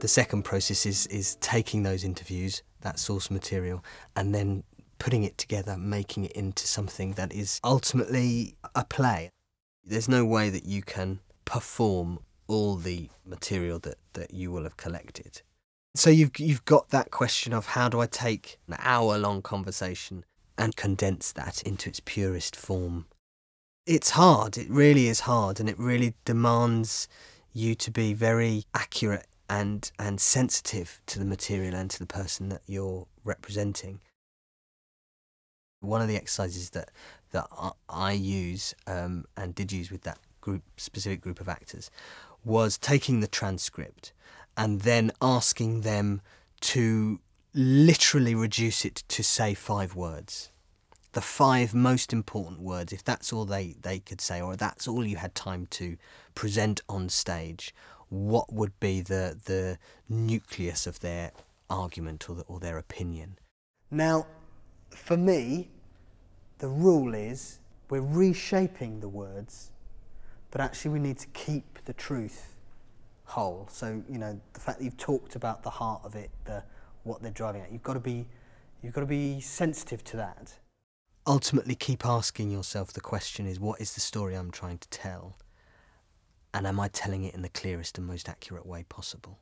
The second process is is taking those interviews, that source material, and then putting it together, making it into something that is ultimately a play. There's no way that you can perform all the material that, that you will have collected. So you've you've got that question of how do I take an hour long conversation and condense that into its purest form. It's hard, it really is hard, and it really demands you to be very accurate and and sensitive to the material and to the person that you're representing. One of the exercises that that I use um, and did use with that group specific group of actors was taking the transcript and then asking them to literally reduce it to say five words. The five most important words, if that's all they, they could say, or that's all you had time to present on stage, what would be the, the nucleus of their argument or, the, or their opinion? Now, for me, the rule is we're reshaping the words, but actually we need to keep the truth whole. So you know the fact that you've talked about the heart of it, the what they're driving at. You've got to be you've got to be sensitive to that. Ultimately, keep asking yourself the question: Is what is the story I'm trying to tell, and am I telling it in the clearest and most accurate way possible?